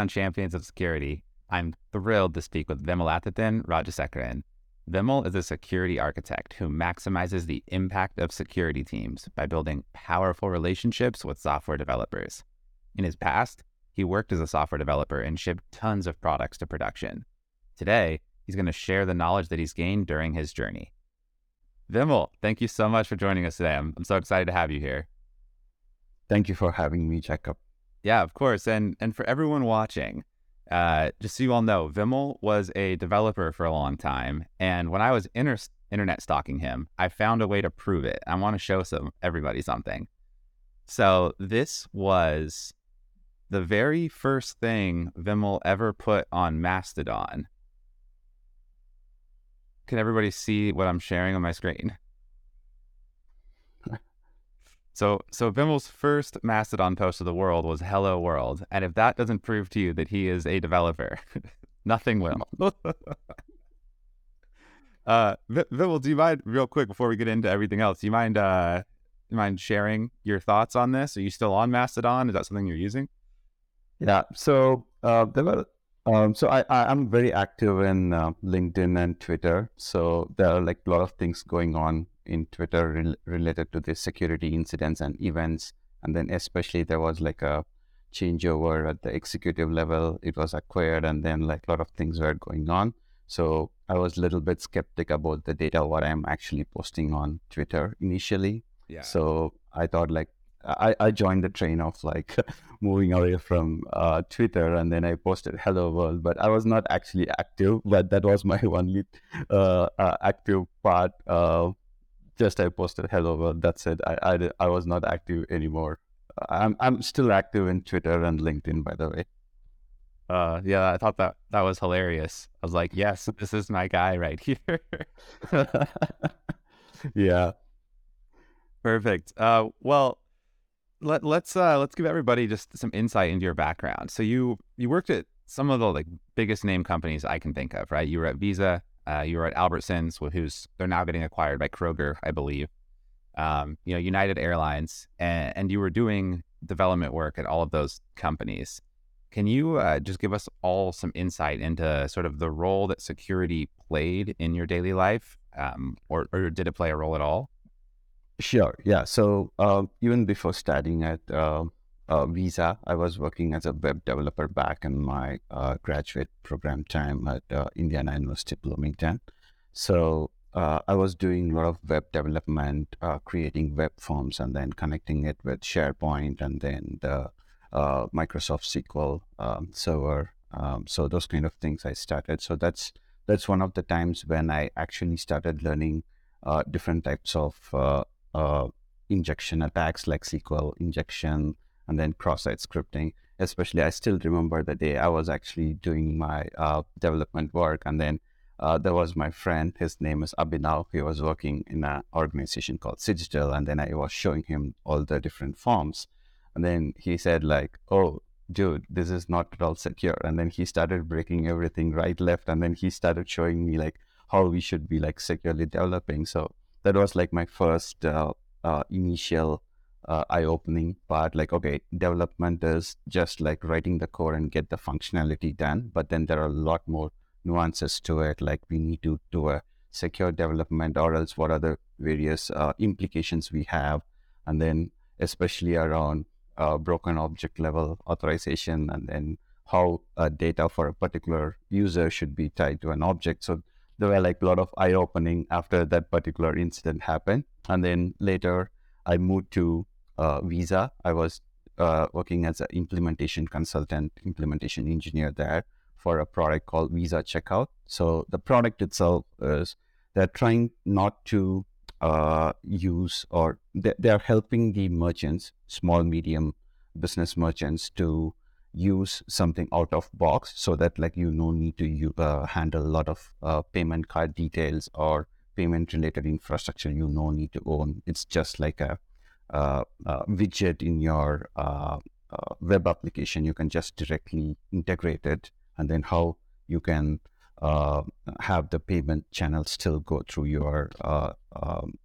on Champions of Security, I'm thrilled to speak with Vimalathithan Rajasekaran. Vimal is a security architect who maximizes the impact of security teams by building powerful relationships with software developers. In his past, he worked as a software developer and shipped tons of products to production. Today, he's going to share the knowledge that he's gained during his journey. Vimal, thank you so much for joining us today. I'm, I'm so excited to have you here. Thank you for having me, Jacob. Yeah, of course. And and for everyone watching, uh, just so you all know, Vimal was a developer for a long time, and when I was inter- internet stalking him, I found a way to prove it. I want to show some everybody something. So this was the very first thing Vimal ever put on Mastodon. Can everybody see what I'm sharing on my screen? So, so Vimal's first Mastodon post of the world was "Hello World," and if that doesn't prove to you that he is a developer, nothing will. uh, Vimal, do you mind real quick before we get into everything else? Do you mind, uh, you mind sharing your thoughts on this? Are you still on Mastodon? Is that something you're using? Yeah. So uh, there were. Um, so I, I am very active in uh, LinkedIn and Twitter. So there are like a lot of things going on in Twitter re- related to the security incidents and events. And then especially there was like a changeover at the executive level. It was acquired, and then like a lot of things were going on. So I was a little bit skeptic about the data what I'm actually posting on Twitter initially. Yeah. So I thought like I, I joined the train of like moving away from uh, Twitter and then I posted Hello World, but I was not actually active. But that was my only uh, uh, active part. Just I posted hello world. That's it. I, I, I was not active anymore. I'm I'm still active in Twitter and LinkedIn, by the way. Uh, yeah, I thought that that was hilarious. I was like, yes, this is my guy right here. yeah, perfect. Uh, well, let let's uh let's give everybody just some insight into your background. So you you worked at some of the like biggest name companies I can think of, right? You were at Visa, uh, you were at Albertsons, who's they're now getting acquired by Kroger, I believe. Um, you know, United Airlines, and, and, you were doing development work at all of those companies. Can you uh, just give us all some insight into sort of the role that security played in your daily life, um, or, or did it play a role at all? Sure. Yeah. So uh, even before studying at uh, Visa. I was working as a web developer back in my uh, graduate program time at uh, Indiana University Bloomington. So uh, I was doing a lot of web development, uh, creating web forms, and then connecting it with SharePoint and then the uh, Microsoft SQL um, server. Um, so those kind of things I started. So that's that's one of the times when I actually started learning different types of injection attacks like SQL injection, and then cross-site scripting. Especially, I still remember the day I was actually doing my uh, development work, and then uh, there was my friend. His name is Abhinav. He was working in an organization called Cigital, and then I was showing him all the different forms, and then he said like, "Oh, dude, this is not at all secure." And then he started breaking everything right, left, and then he started showing me like how we should be like securely developing. So that was like my first uh, uh, initial uh, eye-opening part like okay development is just like writing the code and get the functionality done but then there are a lot more nuances to it like we need to do a secure development or else what are the various uh, implications we have. And then especially around uh, broken object level authorization and then how uh, data for a particular user should be tied to an object. So there were like a lot of eye opening after that particular incident happened. And then later i moved to uh, Visa. I was uh, working as an implementation consultant, implementation engineer there for a product called Visa Checkout. So the product itself is they're trying not to uh, use or they, they're helping the merchants, small, medium business merchants to use something out of box so that like you no need to uh, handle a lot of uh, payment card details or payment related infrastructure you no need to own. It's just like a widget in your uh, web application, you can just directly integrate it, and then how you can have the payment channel still go through your um,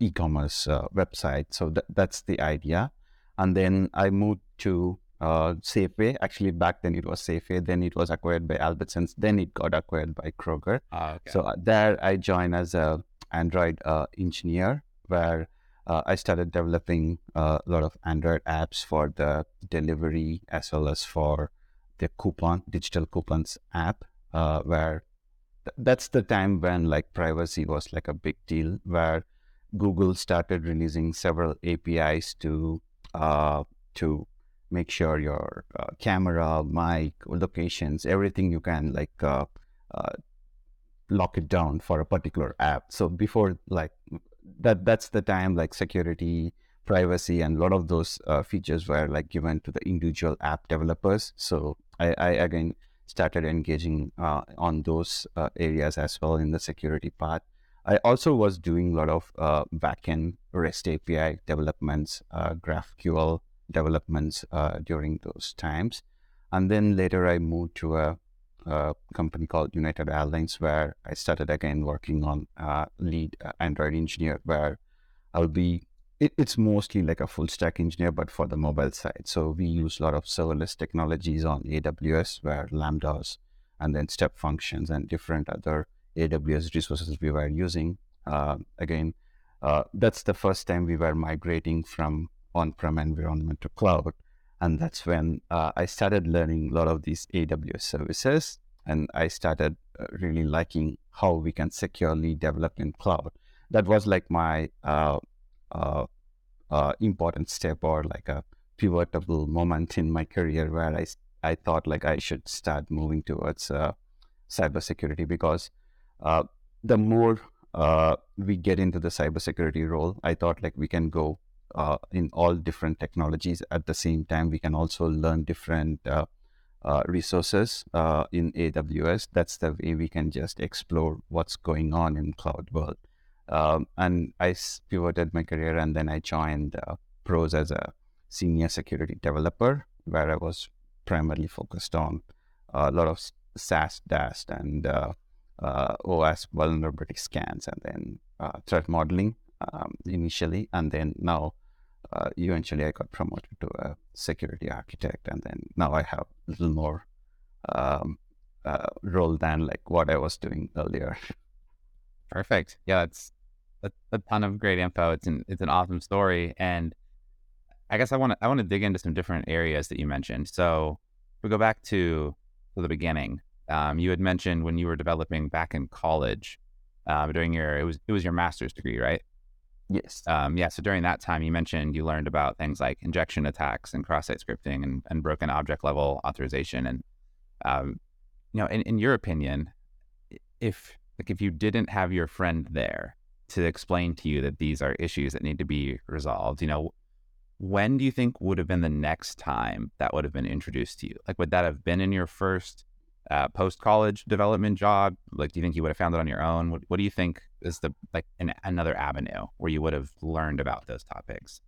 e-commerce website. So th- that's the idea. And then I moved to uh, Safeway. Actually, back then it was Safeway. Then it was acquired by Albertsons. Then it got acquired by Kroger. Ah, okay. So uh, there I joined as a Android uh, engineer, where uh, I started developing uh, a lot of Android apps for the delivery as well as for the coupon digital coupons app, uh, where th- that's the time when like privacy was like a big deal, where Google started releasing several APIs to uh, to make sure your uh, camera, mic, locations, everything you can like uh, lock it down for a particular app. So before like that, that's the time like security, privacy, and a lot of those uh, features were like given to the individual app developers. So I, I again started engaging uh, on those uh, areas as well in the security part. I also was doing a lot of uh, backend REST API developments, uh, GraphQL developments uh, during those times. And then later I moved to a, a, company called United Airlines where I started again working on uh, lead Android engineer where I'll be, it, it's mostly like a full stack engineer, but for the mobile side. So we use a lot of serverless technologies on AWS where Lambdas and then step functions and different other AWS resources we were using. Uh, again, uh, that's the first time we were migrating from on-prem environment to cloud, and that's when uh, I started learning a lot of these AWS services, and I started uh, really liking how we can securely develop in cloud. That was like my uh, uh, important step or like a pivotal moment in my career where I I thought like I should start moving towards cybersecurity because uh, the more uh, we get into the cybersecurity role, I thought like we can go uh, in all different technologies at the same time. We can also learn different uh, uh, resources uh, in AWS. That's the way we can just explore what's going on in cloud world. Um, and I pivoted my career, and then I joined Pros as a senior security developer, where I was primarily focused on a lot of SAST, DAST, and uh, OS vulnerability scans and then uh, threat modeling um, initially, and then now uh, eventually I got promoted to a security architect, and then now I have a little more um, uh, role than like what I was doing earlier. Perfect. Yeah, it's a, a, ton of great info. It's an it's an awesome story, and I guess I want to I want to dig into some different areas that you mentioned. So we go back to, to the beginning. Um, you had mentioned when you were developing back in college, um, during your it was it was your master's degree, right? Yes. Um, yeah. So during that time, you mentioned you learned about things like injection attacks and cross-site scripting and, and broken object level authorization. And um, you know, in, in your opinion, if like if you didn't have your friend there to explain to you that these are issues that need to be resolved, you know, when do you think would have been the next time that would have been introduced to you? Like, would that have been in your first uh, post college development job? Like, do you think you would have found it on your own? What, what do you think is the like an, another avenue where you would have learned about those topics?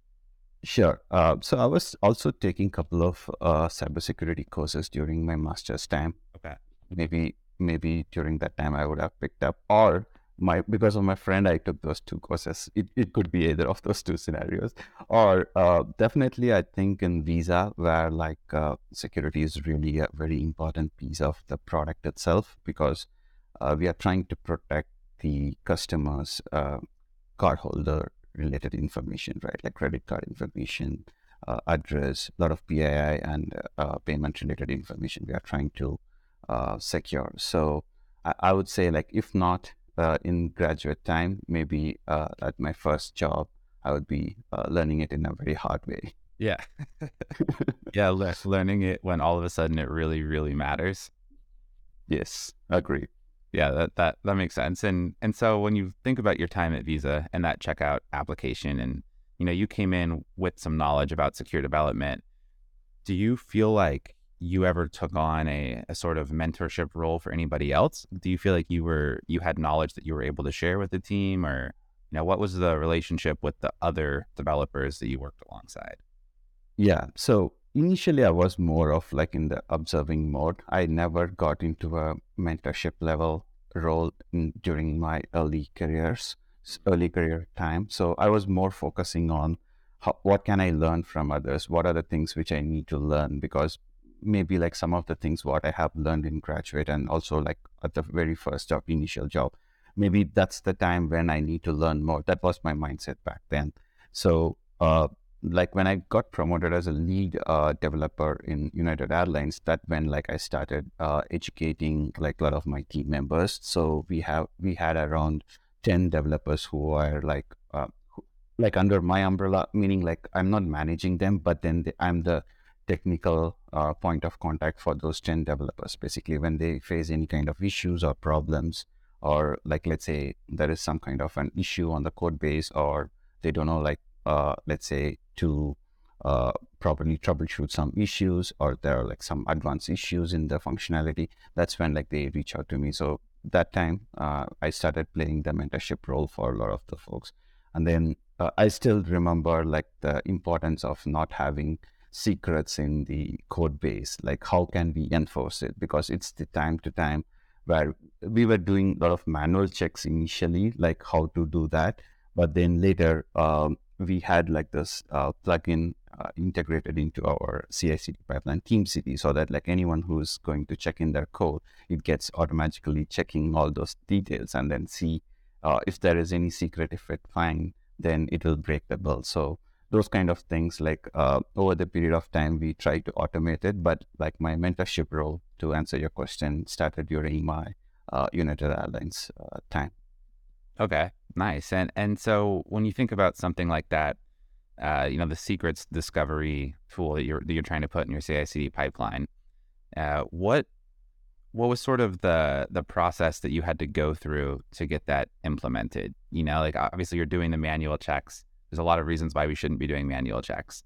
Sure. Uh, so I was also taking a couple of uh, cybersecurity courses during my master's time. Okay. Maybe maybe during that time I would have picked up, or my because of my friend i took those two courses. It, it could be either of those two scenarios. Or uh, definitely i think in visa where like uh, security is really a very important piece of the product itself because uh, we are trying to protect the customers uh, cardholder related information right? Like credit card information uh, address a lot of pii and uh, payment related information we are trying to secure. So I, I would say like if not uh, in graduate time, maybe uh, at my first job, I would be uh, learning it in a very hard way. Yeah. yeah, le- learning it when all of a sudden it really, really matters. Yes, agree. Yeah, that, that that makes sense. And and so when you think about your time at Visa and that checkout application, and you know you came in with some knowledge about secure development, do you feel like you ever took on a, a sort of mentorship role for anybody else? Do you feel like you were you had knowledge that you were able to share with the team, or you know, what was the relationship with the other developers that you worked alongside? Yeah, so initially I was more of like in the observing mode. I never got into a mentorship level role in, during my early careers, early career time. So I was more focusing on how, what can I learn from others? What are the things which I need to learn? Because maybe like some of the things what I have learned in graduate and also like at the very first job, initial job, maybe that's the time when I need to learn more. That was my mindset back then. So, uh, like when I got promoted as a lead uh, developer in United Airlines, that when like I started uh, educating like a lot of my team members. So we have we had around ten developers who are like uh, like under my umbrella, meaning like I'm not managing them, but then the, I'm the technical uh, point of contact for those ten developers. Basically, when they face any kind of issues or problems, or like let's say there is some kind of an issue on the code base, or they don't know like uh, let's say to uh, properly troubleshoot some issues or there are like some advanced issues in the functionality that's when like they reach out to me so that time uh, i started playing the mentorship role for a lot of the folks and then uh, i still remember like the importance of not having secrets in the code base like how can we enforce it because it's the time to time where we were doing a lot of manual checks initially like how to do that but then later um, we had like this uh, plugin uh, integrated into our CI/CD pipeline, TeamCity, so that like anyone who's going to check in their code, it gets automatically checking all those details and then see uh, if there is any secret. If it find, then it will break the build. So those kind of things, like uh, over the period of time, we try to automate it. But like my mentorship role, to answer your question, started during my uh, United Airlines uh, time. Okay, nice. And and so when you think about something like that, uh, you know, the secrets discovery tool that you're that you're trying to put in your CI/CD pipeline, uh, what what was sort of the the process that you had to go through to get that implemented? You know, like obviously you're doing the manual checks. There's a lot of reasons why we shouldn't be doing manual checks.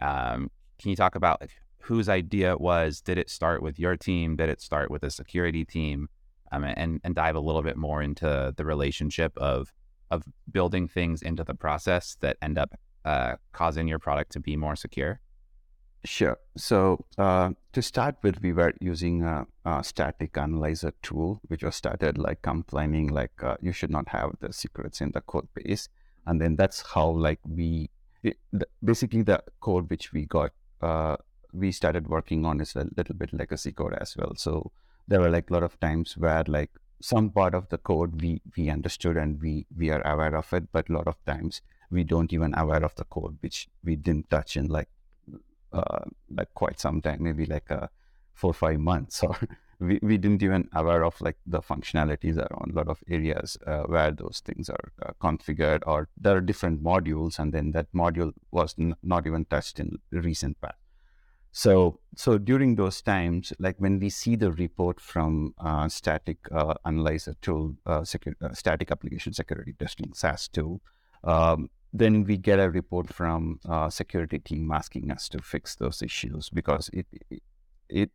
Um, can you talk about like, whose idea it was? Did it start with your team? Did it start with a security team? um, and and dive a little bit more into the relationship of of building things into the process that end up uh, causing your product to be more secure? Sure. So uh, to start with, we were using a, a, static analyzer tool, which was started like complaining like uh, you should not have the secrets in the code base, and then that's how like we basically the code which we got uh, we started working on is a little bit legacy code as well. So there were like a lot of times where like some part of the code we we understood and we we are aware of it but a lot of times we don't even aware of the code which we didn't touch in like uh, like quite some time maybe like a uh, four five months or we, we didn't even aware of like the functionalities around a lot of areas uh, where those things are uh, configured or there are different modules and then that module was n- not even touched in recent past. So, so during those times, like when we see the report from uh, static uh, analyzer tool, uh, secu- uh, static application security testing (SAST tool), um, then we get a report from security team asking us to fix those issues because it it it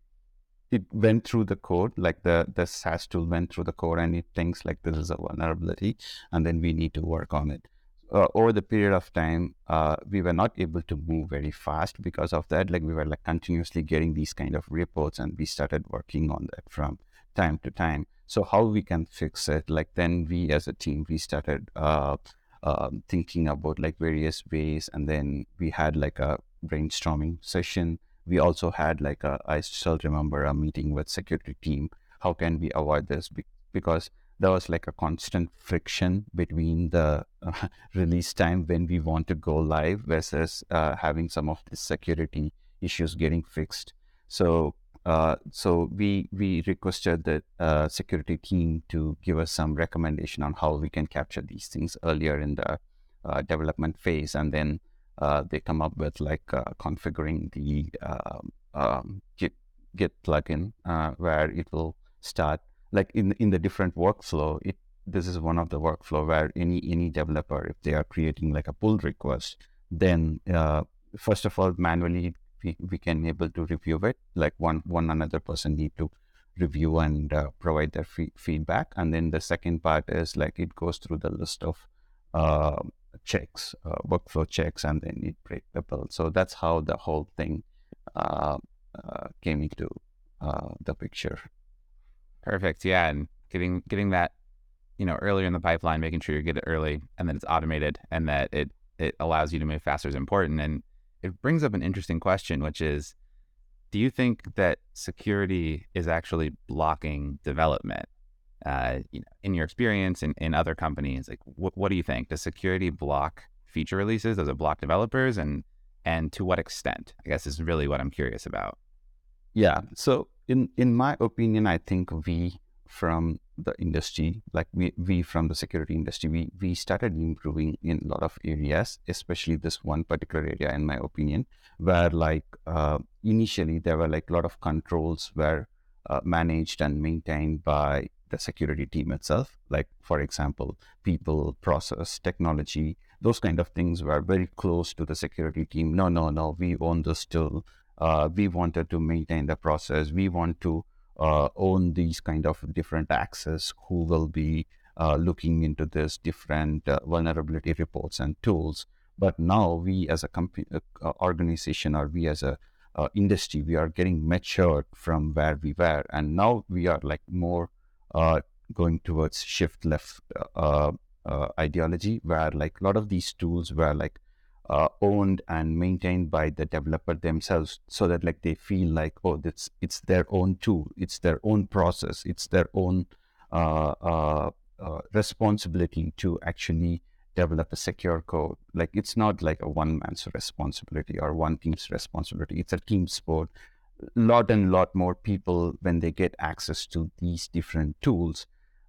went through the code, like the the SAST tool went through the code, and it thinks like this is a vulnerability, and then we need to work on it uh, over the period of time, uh, we were not able to move very fast because of that. Like we were like continuously getting these kind of reports, and we started working on that from time to time. So how we can fix it? Like then we as a team we started uh, uh, thinking about like various ways, and then we had like a brainstorming session. We also had like a I still remember a meeting with security team. How can we avoid this? Be- because there was like a constant friction between the uh, release time when we want to go live versus uh, having some of the security issues getting fixed. So, uh, so we we requested the uh, security team to give us some recommendation on how we can capture these things earlier in the uh, development phase, and then uh, they come up with like configuring the um, um, Git Git plugin where it will start like in in the different workflow, it this is one of the workflow where any any developer, if they are creating like a pull request, then uh, first of all manually we, we can able to review it. Like one one another person need to review and uh, provide their feedback, and then the second part is like it goes through the list of uh, checks, uh, workflow checks, and then it break the build. So that's how the whole thing uh, uh, came into the picture. Perfect. Yeah, and getting getting that, you know, earlier in the pipeline, making sure you get it early, and then it's automated, and that it it allows you to move faster is important. And it brings up an interesting question, which is, do you think that security is actually blocking development? Uh, you know, in your experience in, in other companies, like what, what do you think? Does security block feature releases? Does it block developers? And and to what extent? I guess is really what I'm curious about. Yeah. So in in my opinion, I think we from the industry, like we, we from the security industry, we, we started improving in a lot of areas, especially this one particular area, in my opinion, where like uh, initially there were like a lot of controls were uh, managed and maintained by the security team itself. Like, for example, people, process, technology, those kind of things were very close to the security team. No, no, no, we own this still. Uh, we wanted to maintain the process. We want to uh, own these kind of different access, who will be uh, looking into this different uh, vulnerability reports and tools. But now we as a company, uh, organization, or we as a uh, industry, we are getting matured from where we were, and now we are like more uh, going towards shift left ideology, where like a lot of these tools were like uh, owned and maintained by the developer themselves so that like they feel like oh it's it's their own tool it's their own process it's their own uh, uh, uh, responsibility to actually develop a secure code. Like it's not like a one man's responsibility or one team's responsibility it's a team sport lot and lot more people when they get access to these different tools.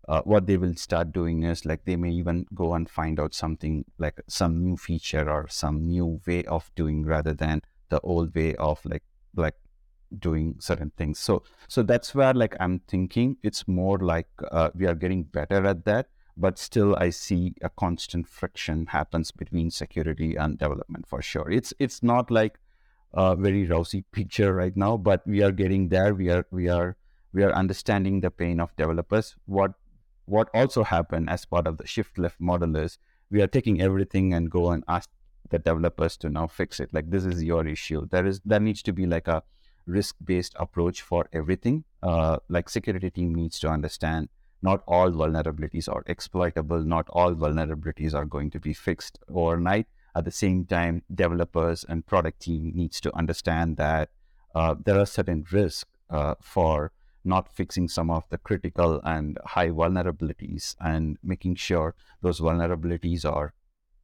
Uh, what they will start doing is like they may even go and find out something like some new feature or some new way of doing rather than the old way of like like doing certain things. So so that's where like i'm thinking it's more like uh, we are getting better at that but still i see a constant friction happens between security and development for sure. It's it's not like a very rosy picture right now but we are getting there we are we are we are understanding the pain of developers what what also happened as part of the shift left model is we are taking everything and go and ask the developers to now fix it. Like this is your issue. There is there needs to be like a risk based approach for everything. Uh, like security team needs to understand not all vulnerabilities are exploitable. Not all vulnerabilities are going to be fixed overnight. At the same time, developers and product team needs to understand that uh, there are certain risks uh, for not fixing some of the critical and high vulnerabilities and making sure those vulnerabilities are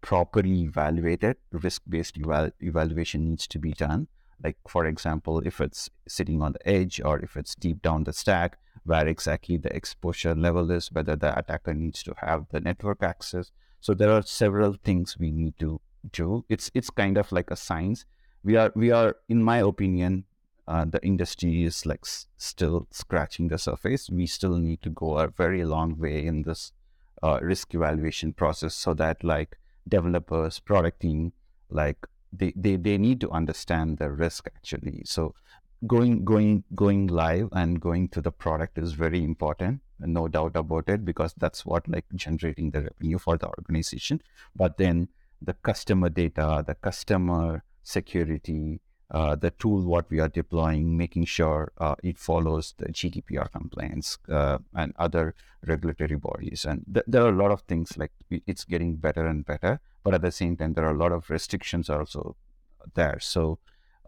properly evaluated. Risk based eval- evaluation needs to be done. Like, for example, if it's sitting on the edge or if it's deep down the stack, where exactly the exposure level is, whether the attacker needs to have the network access. So there are several things we need to do. It's it's kind of like a science. We are we are, in my opinion, uh, the industry is like s- still scratching the surface. We still need to go a very long way in this uh, risk evaluation process so that like developers, product team, like they, they, they need to understand the risk actually. So going going going live and going to the product is very important no doubt about it because that's what like generating the revenue for the organization but then the customer data the customer security uh, the tool what we are deploying, making sure uh, it follows the GDPR compliance uh, and other regulatory bodies. And th- there are a lot of things like it's getting better and better, but at the same time, there are a lot of restrictions also there. So,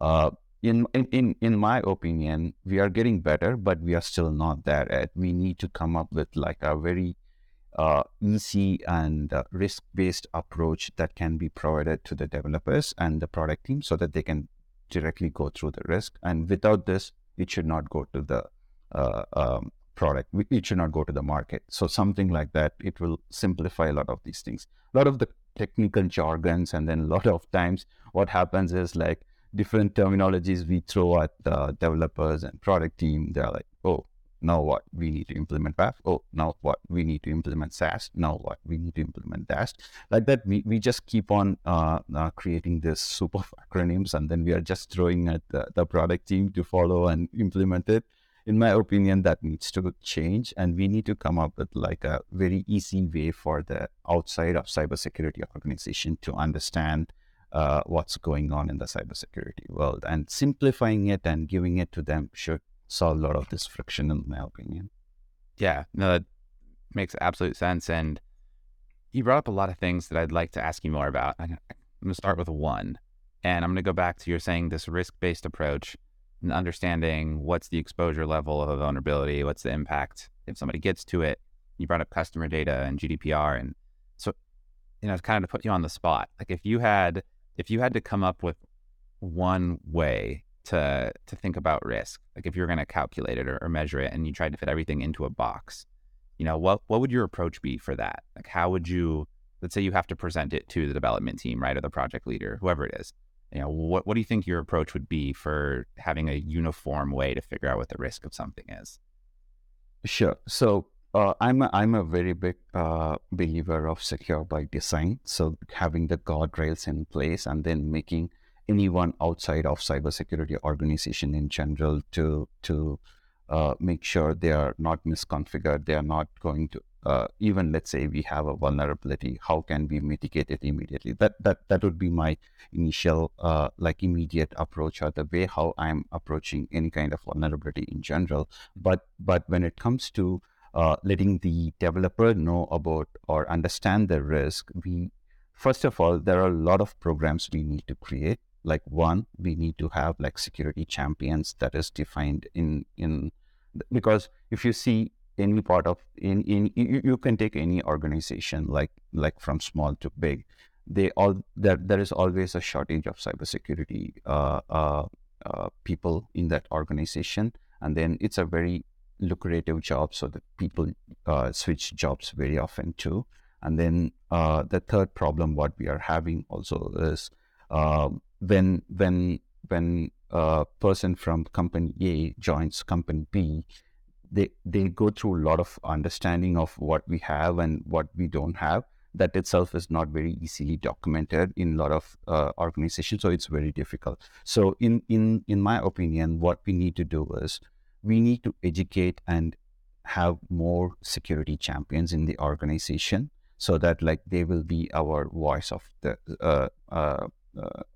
uh, in, in in my opinion, we are getting better, but we are still not there yet. We need to come up with like a very uh, easy and uh, risk based approach that can be provided to the developers and the product team so that they can directly go through the risk. And without this, it should not go to the uh, um, product. It should not go to the market. So something like that, it will simplify a lot of these things. A lot of the technical jargons, and then a lot of times what happens is like different terminologies we throw at the developers and product team. They're like, oh, now what? We need to implement WAF. Oh, now what? We need to implement SAST. Now what? We need to implement DAST. Like that, we, we just keep on uh, uh, creating this soup of acronyms and then we are just throwing at the, the product team to follow and implement it. In my opinion, that needs to change and we need to come up with like a very easy way for the outside of cybersecurity organization to understand uh, what's going on in the cybersecurity world and simplifying it and giving it to them should solve a lot of this friction, in my opinion. Yeah, no, that makes absolute sense. And you brought up a lot of things that I'd like to ask you more about. I'm gonna start with one, and I'm gonna go back to you're saying this risk based approach and understanding what's the exposure level of a vulnerability, what's the impact if somebody gets to it. You brought up customer data and GDPR, and so you know, it's kind of to put you on the spot. Like if you had if you had to come up with one way to to think about risk, like if you're going to calculate it or, or measure it, and you tried to fit everything into a box, you know, what what would your approach be for that? Like how would you let's say you have to present it to the development team, right, or the project leader, whoever it is. You know, what what do you think your approach would be for having a uniform way to figure out what the risk of something is? Sure. So uh, I'm a, I'm a very big uh, believer of secure by design. So having the guardrails in place and then making anyone outside of cybersecurity organization in general to to uh, make sure they are not misconfigured. They are not going to uh, even let's say we have a vulnerability. How can we mitigate it immediately? That that that would be my initial uh, like immediate approach or the way how I'm approaching any kind of vulnerability in general. But but when it comes to uh, letting the developer know about or understand the risk, we first of all there are a lot of programs we need to create. Like one, we need to have like security champions that is defined in in because if you see any part of in in you, you can take any organization like like from small to big. They all there there is always a shortage of cybersecurity uh, uh, uh, people in that organization. And then it's a very lucrative job so that people uh, switch jobs very often too. And then uh, the third problem what we are having also is uh, when when when a person from company A joins company B they they go through a lot of understanding of what we have and what we don't have. That itself is not very easily documented in a lot of uh, organizations so it's very difficult. So in in in my opinion what we need to do is we need to educate and have more security champions in the organization so that like they will be our voice of the uh, uh,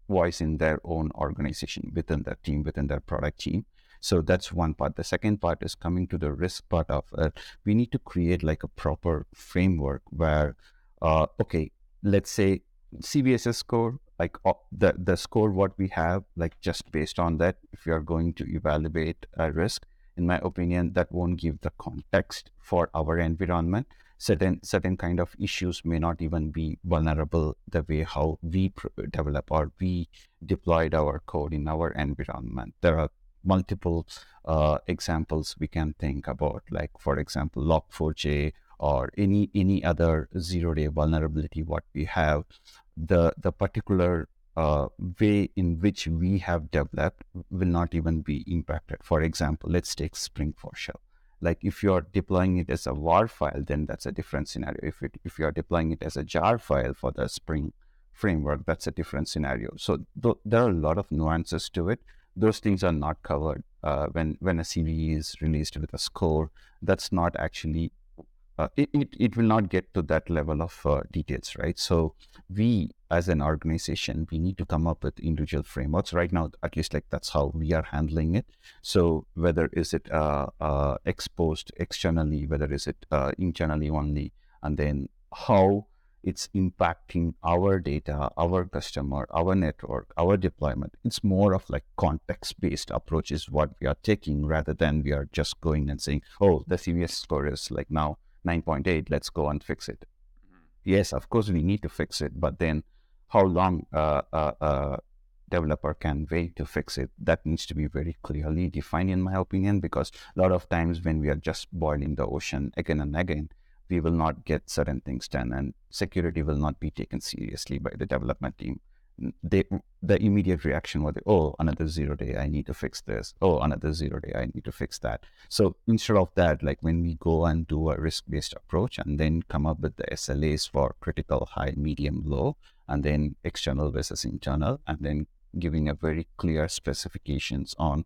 voice in their own organization within their team within their product team. So that's one part. The second part is coming to the risk part of it. We need to create like a proper framework where uh, okay let's say cvss score like uh, the the score what we have like just based on that if you are going to evaluate a risk in my opinion, that won't give the context for our environment. Certain certain kind of issues may not even be vulnerable the way how we develop or we deployed our code in our environment. There are multiple uh, examples we can think about, like for example, Log4j or any any other zero day vulnerability what we have. The the particular uh, way in which we have developed will not even be impacted. For example, let's take Spring4Shell. Like if you're deploying it as a WAR file, then that's a different scenario. If it, if you're deploying it as a jar file for the Spring framework, that's a different scenario. So th- there are a lot of nuances to it. Those things are not covered uh, when when a CVE is released with a score. That's not actually uh, it, it, it will not get to that level of uh, details, right? So we as an organization, we need to come up with individual frameworks. Right now, at least like that's how we are handling it. So whether is it uh, uh exposed externally, whether is it uh, internally only, and then how it's impacting our data, our customer, our network, our deployment. It's more of like context based approach is what we are taking rather than we are just going and saying, oh, the CVS score is like now 9.8, let's go and fix it. Mm-hmm. Yes, of course, we need to fix it, but then how long uh, uh, uh, developer can wait to fix it, that needs to be very clearly defined, in my opinion, because a lot of times when we are just boiling the ocean again and again, we will not get certain things done, and security will not be taken seriously by the development team they the immediate reaction was oh another zero day i need to fix this. Oh another zero day i need to fix that. So instead of that like when we go and do a risk based approach and then come up with the slas for critical high medium low and then external versus internal and then giving a very clear specifications on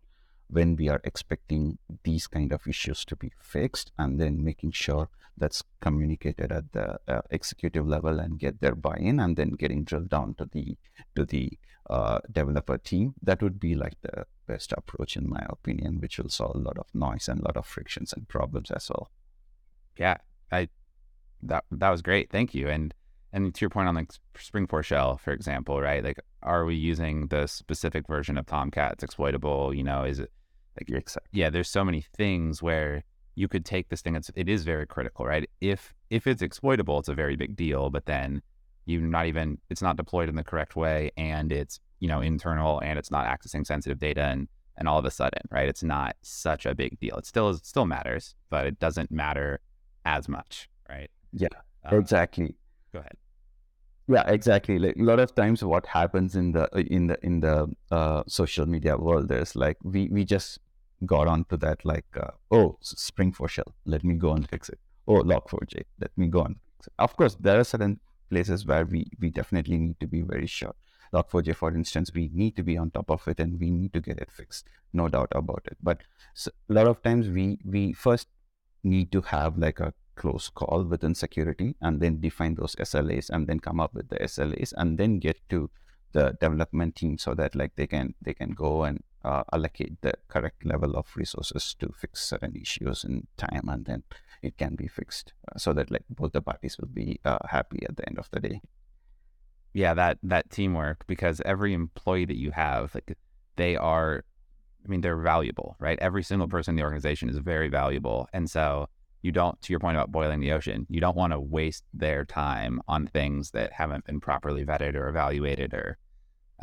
when we are expecting these kind of issues to be fixed and then making sure that's communicated at the uh, executive level and get their buy-in and then getting drilled down to the to the uh, developer team that would be like the best approach in my opinion which will solve a lot of noise and a lot of frictions and problems as well yeah i that that was great thank you and and to your point on like Spring4Shell, for example, right? Like, are we using the specific version of Tomcat? It's exploitable. You know, is it like you're yeah? There's so many things where you could take this thing. It's it is very critical, right? If if it's exploitable, it's a very big deal. But then you're not even it's not deployed in the correct way, and it's you know internal, and it's not accessing sensitive data, and and all of a sudden, right? It's not such a big deal. It still is, it still matters, but it doesn't matter as much, right? Yeah, um, exactly. Go ahead. Yeah, exactly. Like a lot of times, what happens in the in the in the uh, social media world is like we we just got onto that like uh, oh Spring for Shell, let me go and fix it. Oh Log4j, let me go and fix it. Of course, there are certain places where we we definitely need to be very sure. Log4j, for instance, we need to be on top of it and we need to get it fixed, no doubt about it. But so, a lot of times we we first need to have like a close call within security and then define those SLAs and then come up with the SLAs and then get to the development team so that like they can they can go and uh, allocate the correct level of resources to fix certain issues in time and then it can be fixed uh, so that like both the parties will be uh, happy at the end of the day. Yeah that that teamwork because every employee that you have like they are i mean they're valuable right? Every single person in the organization is very valuable and so you don't to your point about boiling the ocean you don't want to waste their time on things that haven't been properly vetted or evaluated or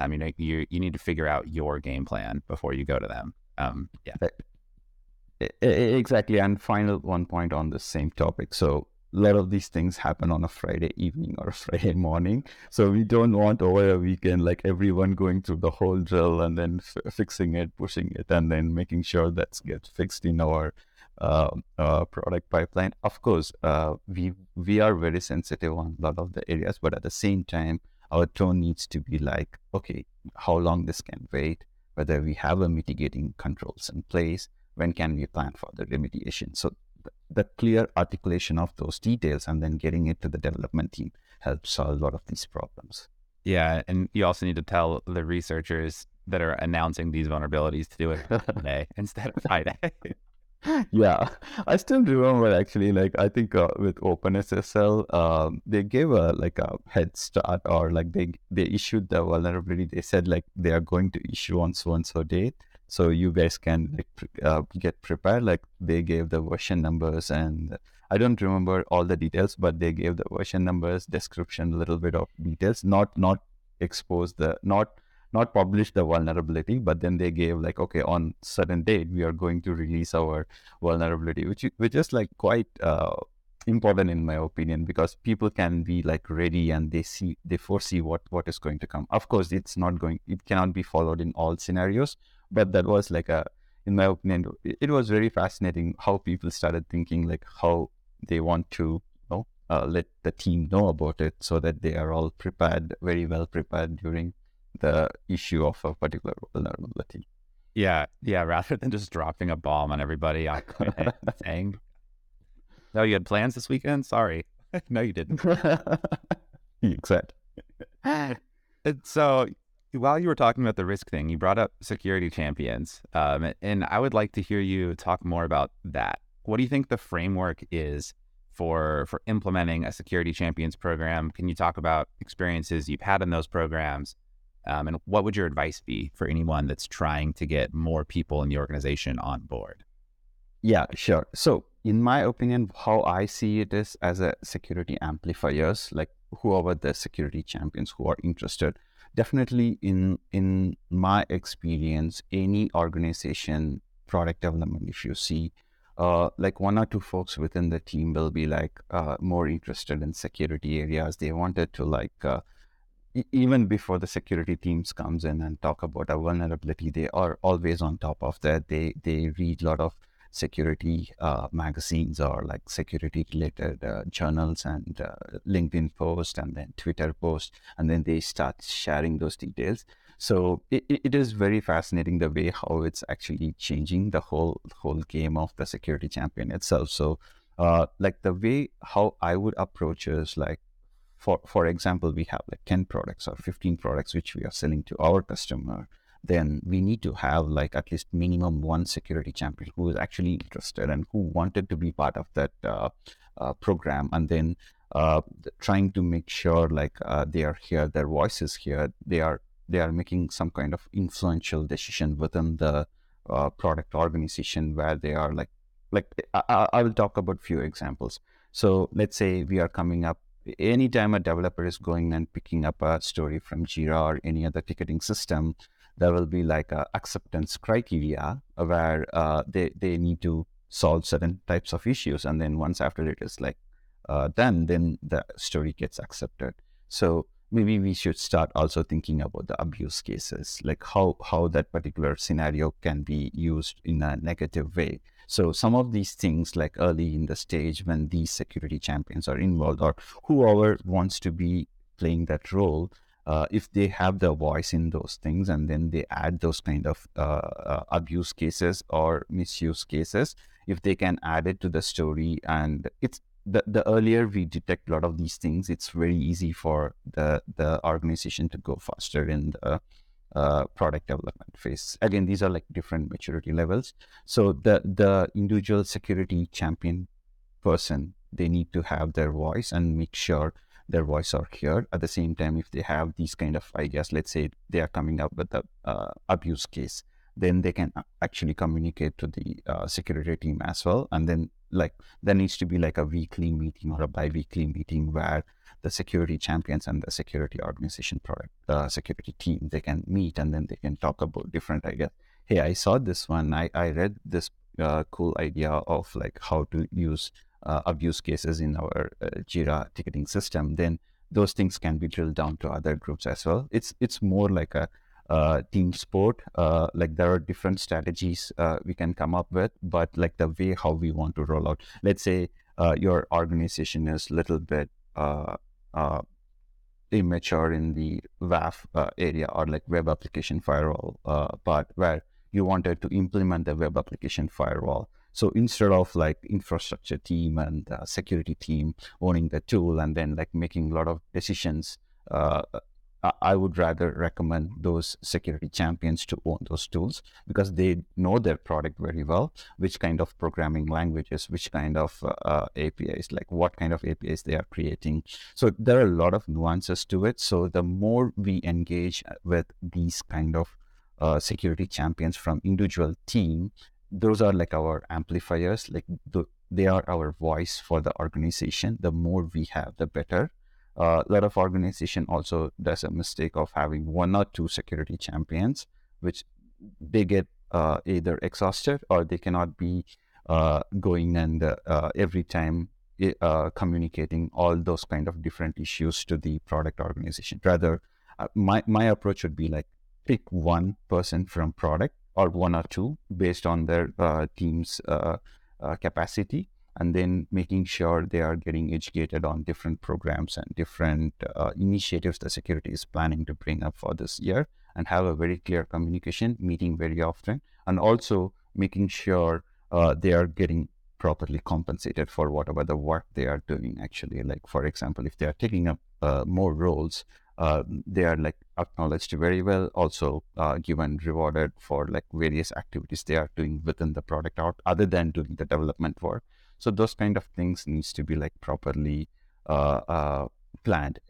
i mean you you need to figure out your game plan before you go to them um yeah exactly and final one point on the same topic so a lot of these things happen on a Friday evening or a Friday morning. So we don't want over a weekend like everyone going through the whole drill and then f- fixing it, pushing it, and then making sure that gets fixed in our uh, uh, product pipeline. Of course, uh, we we are very sensitive on a lot of the areas, but at the same time, our tone needs to be like, okay, how long this can wait, whether we have a mitigating controls in place, when can we plan for the remediation. So th- the clear articulation of those details and then getting it to the development team helps solve a lot of these problems. Yeah, and you also need to tell the researchers that are announcing these vulnerabilities to do it today instead of Friday. yeah, I still remember actually. Like I think uh, with OpenSSL, um, they gave a like a head start, or like they they issued the vulnerability. They said like they are going to issue on so and so date, so you guys can like uh, get prepared. Like they gave the version numbers, and I don't remember all the details, but they gave the version numbers, description, a little bit of details. Not not expose the not not publish the vulnerability, but then they gave like, okay, on certain date we are going to release our vulnerability, which which is like quite uh, important in my opinion because people can be like ready and they see they foresee what what is going to come. Of course, it's not going, it cannot be followed in all scenarios, but that was like a, in my opinion, it was very fascinating how people started thinking like how they want to uh, let the team know about it so that they are all prepared, very well prepared during the issue of a particular vulnerability. Yeah, yeah. Rather than just dropping a bomb on everybody on saying, "No, you had plans this weekend." Sorry, no, you didn't. exactly. so, while you were talking about the risk thing, you brought up security champions, um, and I would like to hear you talk more about that. What do you think the framework is for for implementing a security champions program? Can you talk about experiences you've had in those programs? Um, and what would your advice be for anyone that's trying to get more people in the organization on board? Yeah, sure. So, in my opinion, how I see it is as a security amplifiers, like whoever the security champions who are interested. Definitely, in in my experience, any organization product development, if you see, uh, like one or two folks within the team will be like uh, more interested in security areas. They wanted to like uh, even before the security teams comes in and talk about a vulnerability, they are always on top of that. They they read a lot of security uh, magazines or like security related uh, journals and uh, LinkedIn post and then Twitter post, and then they start sharing those details. So it, it is very fascinating the way how it's actually changing the whole whole game of the security champion itself. So uh, like the way how I would approach is like for for example we have like 10 products or 15 products which we are selling to our customer then we need to have like at least minimum one security champion who is actually interested and who wanted to be part of that uh, uh, program and then uh, trying to make sure like uh, they are here, their voice is here, they are they are making some kind of influential decision within the uh, product organization where they are like like I, I will talk about few examples. So let's say we are coming up anytime a developer is going and picking up a story from Jira or any other ticketing system, there will be like a acceptance criteria where uh, they they need to solve certain types of issues, and then once after it is like uh, done, then the story gets accepted. So maybe we should start also thinking about the abuse cases, like how how that particular scenario can be used in a negative way. So some of these things, like early in the stage when these security champions are involved, or whoever wants to be playing that role, uh, if they have the voice in those things and then they add those kind of uh, uh, abuse cases or misuse cases, if they can add it to the story and it's the, the earlier we detect a lot of these things, it's very easy for the, the organization to go faster in the uh, product development phase. Again, these are like different maturity levels. So the the individual security champion person, they need to have their voice and make sure their voice are heard. At the same time, if they have these kind of ideas, let's say they are coming up with a uh, abuse case, then they can actually communicate to the uh, security team as well. And then like there needs to be like a weekly meeting or a bi-weekly meeting where the security champions and the security organization product the security team they can meet and then they can talk about different ideas. Hey i saw this one. I, I read this uh, cool idea of like how to use uh, abuse cases in our uh, jira ticketing system. Then those things can be drilled down to other groups as well. It's it's more like a uh, team sport. Uh, like there are different strategies uh, we can come up with, but like the way how we want to roll out. Let's say uh, your organization is a little bit uh, uh, immature in the WAF area or like web application firewall part where you wanted to implement the web application firewall. So instead of like infrastructure team and security team owning the tool and then like making a lot of decisions, uh, I would rather recommend those security champions to own those tools because they know their product very well, which kind of programming languages, which kind of uh, APIs, like what kind of APIs they are creating. So there are a lot of nuances to it. So the more we engage with these kind of uh, security champions from individual team, those are like our amplifiers, like the, they are our voice for the organization. The more we have, the better a lot of organization also does a mistake of having one or two security champions, which they get uh, either exhausted or they cannot be uh, going and uh, every time uh, communicating all those kind of different issues to the product organization. Rather, uh, my my approach would be like pick one person from product or one or two based on their uh, team's capacity and then making sure they are getting educated on different programs and different uh, initiatives the security is planning to bring up for this year and have a very clear communication meeting very often and also making sure uh, they are getting properly compensated for whatever the work they are doing actually. Like for example if they are taking up uh, more roles uh, they are like acknowledged very well also uh, given rewarded for like various activities they are doing within the product out other than doing the development work so those kind of things needs to be like properly uh, uh, planned.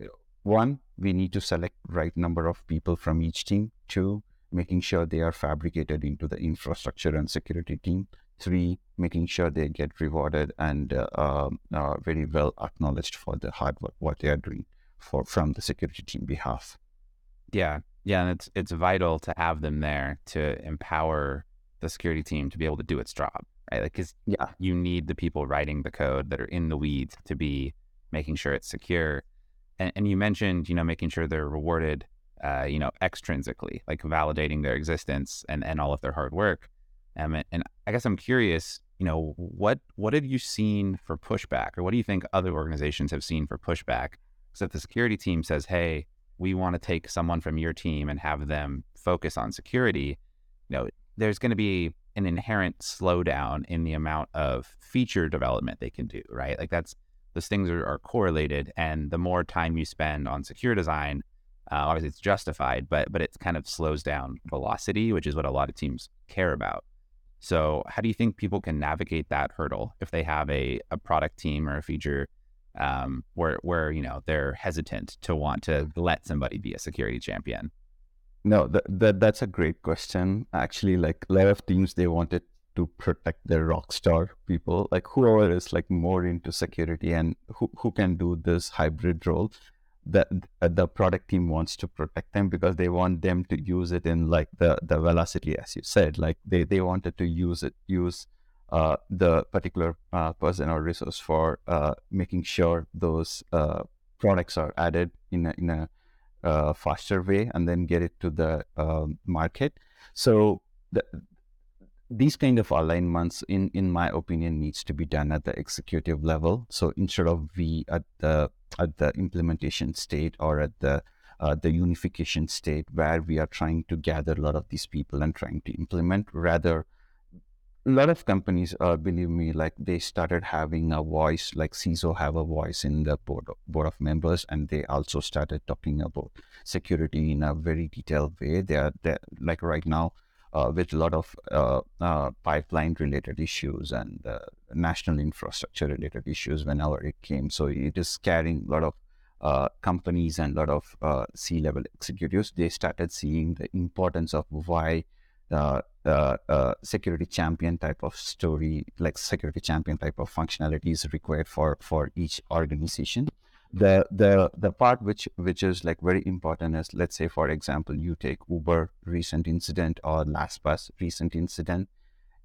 One, we need to select right number of people from each team. Two, making sure they are fabricated into the infrastructure and security team. Three, making sure they get rewarded and uh, um, uh, very well acknowledged for the hard work what they are doing for from the security team behalf. Yeah, yeah, and it's it's vital to have them there to empower the security team to be able to do its job right? Like, because yeah, you need the people writing the code that are in the weeds to be making sure it's secure. And, and you mentioned, you know, making sure they're rewarded, uh, you know, extrinsically, like validating their existence and, and all of their hard work. Um, and, and I guess I'm curious, you know, what what have you seen for pushback, or what do you think other organizations have seen for pushback? So if the security team says, "Hey, we want to take someone from your team and have them focus on security," you know, there's going to be an inherent slowdown in the amount of feature development they can do, right? Like that's those things are, are correlated, and the more time you spend on secure design, uh, obviously it's justified, but but it kind of slows down velocity, which is what a lot of teams care about. So, how do you think people can navigate that hurdle if they have a, a product team or a feature um, where where you know they're hesitant to want to let somebody be a security champion? No, that, that that's a great question. Actually, like a lot of teams, they wanted to protect their rock star people, like whoever is like more into security and who, who can do this hybrid role. That the product team wants to protect them because they want them to use it in like the the velocity, as you said. Like they they wanted to use it use uh, the particular uh, person or resource for uh, making sure those uh, products are added in a, in a uh, faster way and then get it to the um, market. So the, these kind of alignments, in in my opinion, needs to be done at the executive level. So instead of we at the at the implementation state or at the uh, the unification state where we are trying to gather a lot of these people and trying to implement, rather a lot of companies, uh, believe me, like they started having a voice, like CISO have a voice in the board of, board of members, and they also started talking about security in a very detailed way. They are like right now uh, with a lot of uh, uh pipeline related issues and uh, national infrastructure related issues whenever it came. So it is carrying a lot of uh, companies and a lot of C level executives. They started seeing the importance of why uh, uh, uh, security champion type of story, like security champion type of functionality is required for for each organization. The the the part which which is like very important is let's say for example you take Uber recent incident or LastPass recent incident.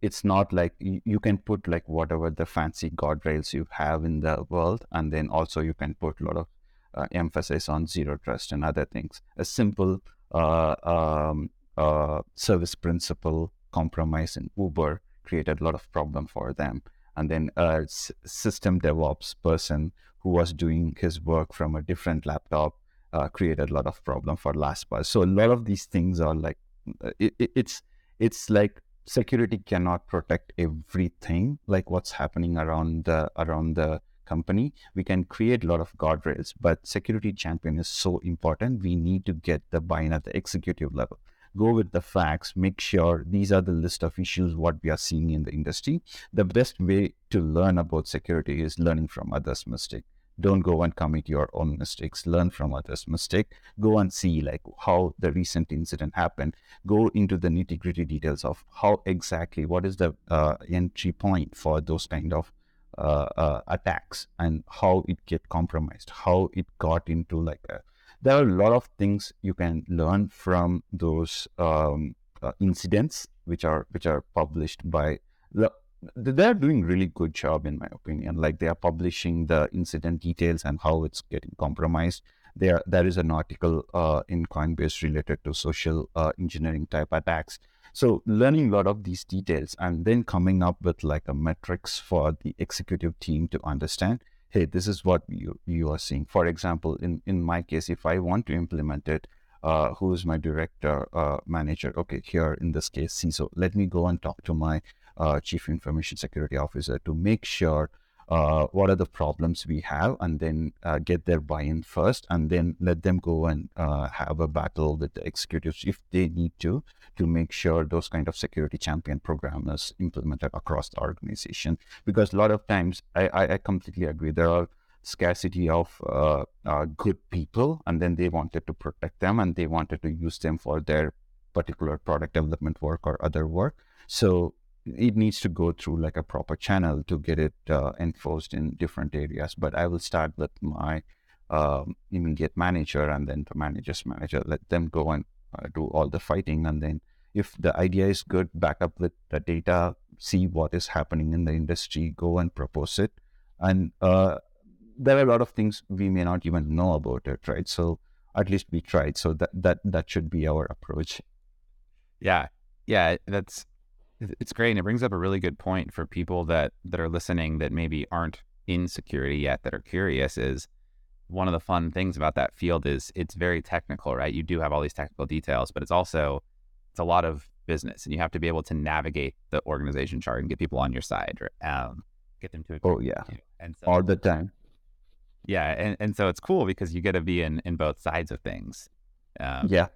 It's not like you, can put like whatever the fancy guardrails you have in the world, and then also you can put a lot of uh, emphasis on zero trust and other things. A simple uh, um, uh, service principal compromise in Uber created a lot of problem for them. And then a s- system DevOps person who was doing his work from a different laptop uh, created a lot of problem for LastPass. So a lot of these things are like uh, it, it, it's it's like security cannot protect everything like what's happening around the around the company we can create a lot of guardrails but security champion is so important we need to get the buy-in at the executive level go with the facts, make sure these are the list of issues what we are seeing in the industry. The best way to learn about security is learning from others' mistake. Don't go and commit your own mistakes. Learn from others' mistake. Go and see like how the recent incident happened. Go into the nitty gritty details of how exactly what is the uh, entry point for those kind of uh, uh, attacks and how it get compromised, how it got into like a there are a lot of things you can learn from those um, uh, incidents which are which are published by the, they're doing really good job in my opinion. Like they are publishing the incident details and how it's getting compromised. There there is an article uh, in coinbase related to social uh, engineering type attacks. So learning a lot of these details and then coming up with like a metrics for the executive team to understand hey, this is what you, you are seeing. For example, in, in my case, if I want to implement it, uh, who is my director, uh, manager? Okay, here in this case, CISO. Let me go and talk to my uh, chief information security officer to make sure uh, what are the problems we have and then uh, get their buy-in first and then let them go and uh, have a battle with the executives if they need to to make sure those kind of security champion program is implemented across the organization. Because a lot of times i, I completely agree there are scarcity of uh, uh, good people and then they wanted to protect them and they wanted to use them for their particular product development work or other work. So it needs to go through like a proper channel to get it uh, enforced in different areas. But I will start with my um, immediate manager and then the manager's manager. Let them go and uh, do all the fighting. And then if the idea is good, back up with the data, see what is happening in the industry, go and propose it. And uh, there are a lot of things we may not even know about it, right? So at least we tried. So that that that should be our approach. Yeah, yeah, that's it's great, and it brings up a really good point for people that that are listening that maybe aren't in security yet that are curious. Is one of the fun things about that field is it's very technical, right? You do have all these technical details, but it's also it's a lot of business, and you have to be able to navigate the organization chart and get people on your side, um, get them to. Oh yeah, and so, all the time. Yeah, and, and so it's cool because you get to be in in both sides of things. Um, yeah.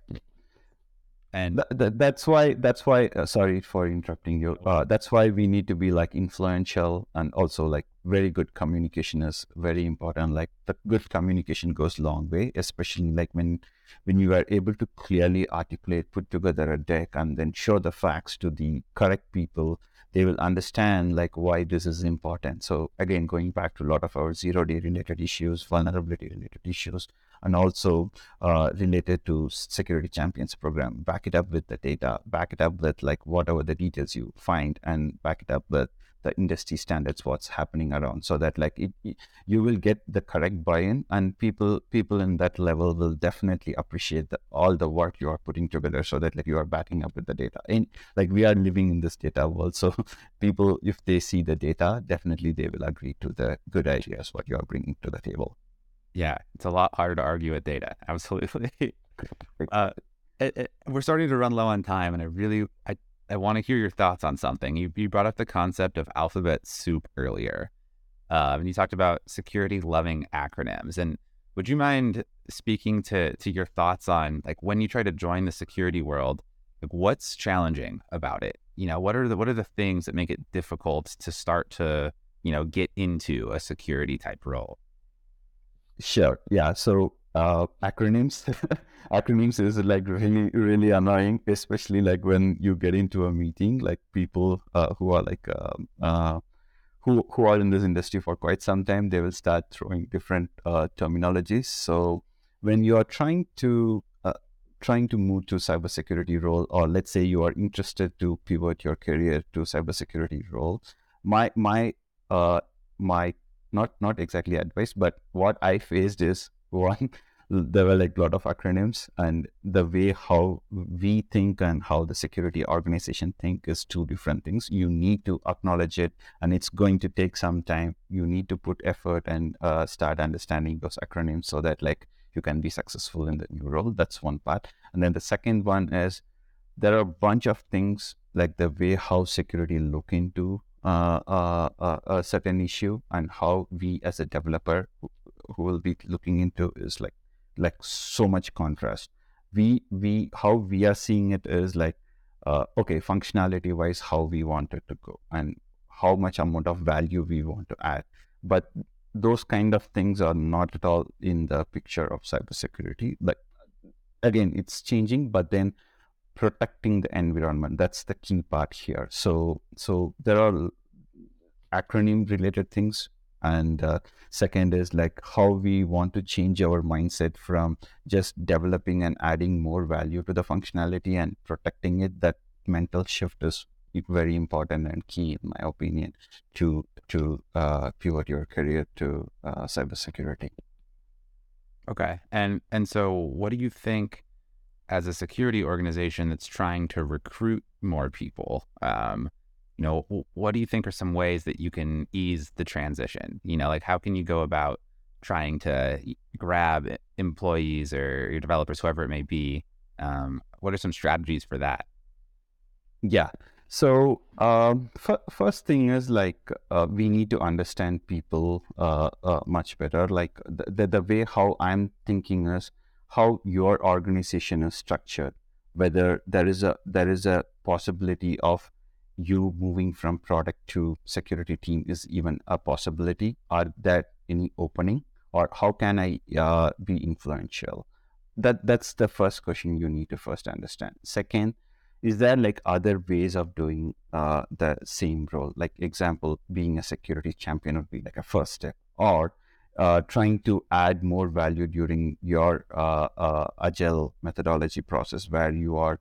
And Th- th- that's why. That's why. Uh, sorry for interrupting you. Uh, that's why we need to be like influential and also like very good communication is very important. Like the good communication goes a long way, especially like when when you are able to clearly articulate, put together a deck, and then show the facts to the correct people. They will understand like why this is important. So again, going back to a lot of our zero day related issues, vulnerability related issues, and also uh, related to security champions program. Back it up with the data. Back it up with like whatever the details you find and back it up with the industry standards what's happening around so that like it, you will get the correct buy-in and people people in that level will definitely appreciate the, all the work you are putting together so that like you are backing up with the data. And like we are living in this data world so people if they see the data definitely they will agree to the good ideas what you are bringing to the table yeah, it's a lot harder to argue with data. Absolutely. uh, it, it, we're starting to run low on time, and I really I, I want to hear your thoughts on something. You you brought up the concept of alphabet soup earlier, uh, and you talked about security loving acronyms. And would you mind speaking to to your thoughts on like when you try to join the security world, like what's challenging about it? You know, what are the what are the things that make it difficult to start to you know get into a security type role? Sure. Yeah. So uh, acronyms, acronyms is like really, really annoying, especially like when you get into a meeting, like people uh, who are like um, uh, who who are in this industry for quite some time, they will start throwing different uh, terminologies. So when you are trying to uh, trying to move to cybersecurity role, or let's say you are interested to pivot your career to cybersecurity role, my my uh, my not not exactly advice, but what I faced is one, there were like a lot of acronyms, and the way how we think and how the security organization think is two different things. You need to acknowledge it, and it's going to take some time. You need to put effort and uh, start understanding those acronyms so that like you can be successful in the new role. That's one part, and then the second one is there are a bunch of things like the way how security look into Uh, uh, uh, a certain issue and how we as a developer who, who will be looking into is like like so much contrast. We we how we are seeing it is like uh, okay functionality wise how we want it to go and how much amount of value we want to add. But those kind of things are not at all in the picture of cybersecurity. Like again it's changing but then protecting the environment. That's the key part here. So so there are acronym related things. And uh, second is like how we want to change our mindset from just developing and adding more value to the functionality and protecting it. That mental shift is very important and key in my opinion to to uh, pivot your career to uh, cybersecurity. Okay. And and so what do you think as a security organization that's trying to recruit more people? Um, you know, what do you think are some ways that you can ease the transition? You know, like how can you go about trying to grab employees or your developers, whoever it may be? Um, what are some strategies for that? Yeah. So um, f- first thing is like uh, we need to understand people uh, uh, much better. Like the, the the way how I'm thinking is how your organization is structured. Whether there is a there is a possibility of you moving from product to security team is even a possibility. Are there any opening, or how can I uh, be influential? That that's the first question you need to first understand. Second is there like other ways of doing uh, the same role like example being a security champion would be like a first step or uh, trying to add more value during your uh, uh, agile methodology process where you are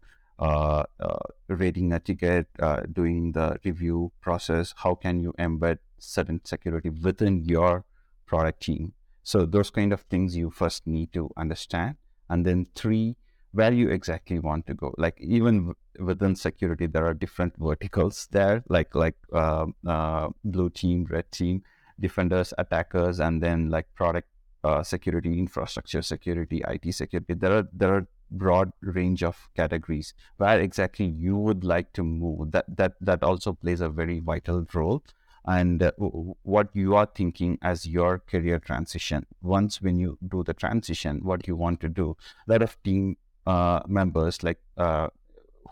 rating a ticket doing the review process. How can you embed certain security within your product team? So those kind of things you first need to understand. And then three where you exactly want to go. Like even within security there are different verticals there. Like like uh, uh, blue team red team defenders attackers and then like product uh, security infrastructure security it security. There are there are broad range of categories where exactly you would like to move. That that that also plays a very vital role. And uh, what you are thinking as your career transition. Once when you do the transition what you want to do. A lot of team uh, members like uh,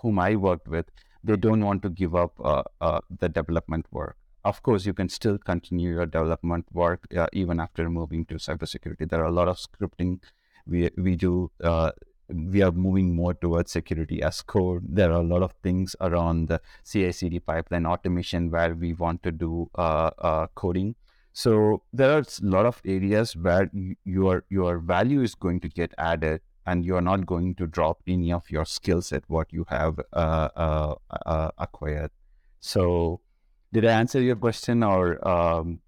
whom I worked with, they don't want to give up uh, uh, the development work. Of course, you can still continue your development work uh, even after moving to cybersecurity. There are a lot of scripting we we do. Uh, we are moving more towards security as code. There are a lot of things around the CI/CD pipeline automation where we want to do uh, uh, coding. So there are a lot of areas where your your value is going to get added and you're not going to drop any of your skill set what you have uh, uh, acquired so did i answer your question or um,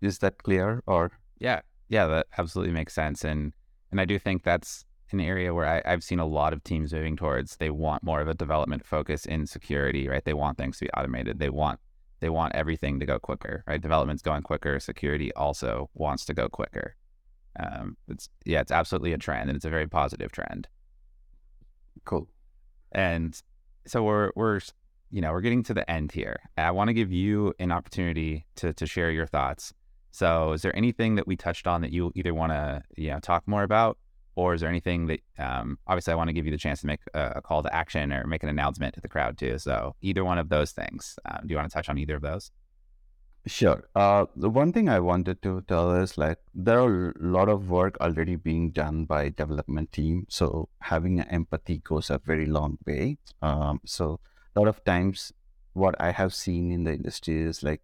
is that clear or? Yeah. Yeah that absolutely makes sense and and i do think that's an area where I, i've seen a lot of teams moving towards they want more of a development focus in security right? They want things to be automated they want they want everything to go quicker right? Development's going quicker security also wants to go quicker. Um, it's yeah, it's absolutely a trend, and it's a very positive trend. Cool. And so we're we're you know we're getting to the end here. I want to give you an opportunity to to share your thoughts. So, is there anything that we touched on that you either want to you know talk more about, or is there anything that um, obviously I want to give you the chance to make a, a, call to action or make an announcement to the crowd too. So, either one of those things. Um, do you want to touch on either of those? Sure. Uh, the one thing I wanted to tell is like there are a lot of work already being done by development team. So having empathy goes a very long way. Um, so lot of times, what I have seen in the industry is like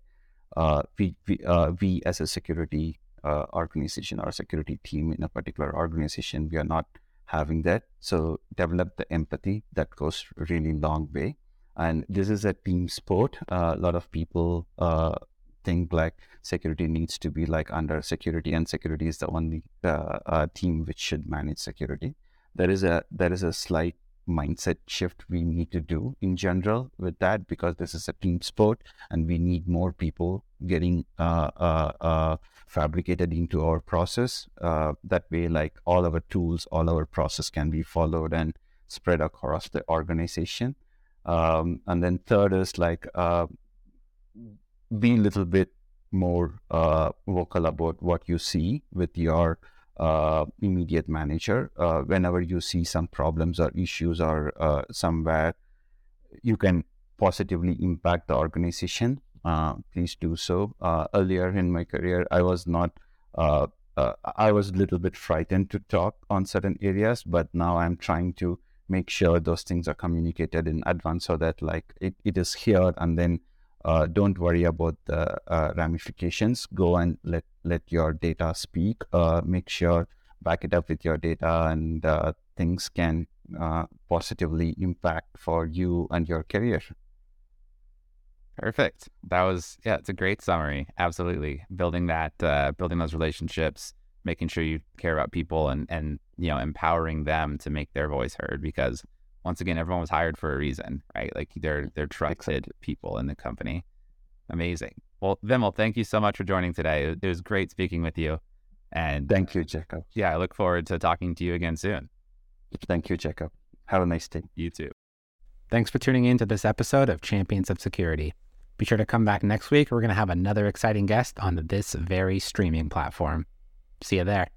uh, we we, uh, we as a security uh, organization or security team in a particular organization, we are not having that. So develop the empathy that goes really long way. And this is a team sport. A lot of people uh, think like security needs to be like under security and security is the only uh, uh, team which should manage security there is a there is a slight mindset shift we need to do in general with that because this is a team sport and we need more people getting uh, uh, uh fabricated into our process uh, that way like all our tools all our process can be followed and spread across the organization. Um, and then third is like uh, be a little bit more uh, vocal about what you see with your immediate manager. Uh, whenever you see some problems or issues or uh, somewhere you can positively impact the organization, uh, please do so. Uh, earlier in my career, I was not. Uh, I was a little bit frightened to talk on certain areas, but now I'm trying to make sure those things are communicated in advance so that like it, it is here and then uh, don't worry about the uh, ramifications. Go and let let your data speak. Uh, make sure back it up with your data, and uh, things can uh, positively impact for you and your career. Perfect. That was yeah, it's a great summary. Absolutely, building that, uh, building those relationships, making sure you care about people, and and you know empowering them to make their voice heard because once again, everyone was hired for a reason, right? Like they're they're trusted people in the company. Amazing. Well, Vimal, thank you so much for joining today. It was great speaking with you. And thank you, uh, Jacob. Yeah, I look forward to talking to you again soon. Thank you, Jacob. Have a nice day. You too. Thanks for tuning in to this episode of Champions of Security. Be sure to come back next week. We're going to have another exciting guest on this very streaming platform. See you there.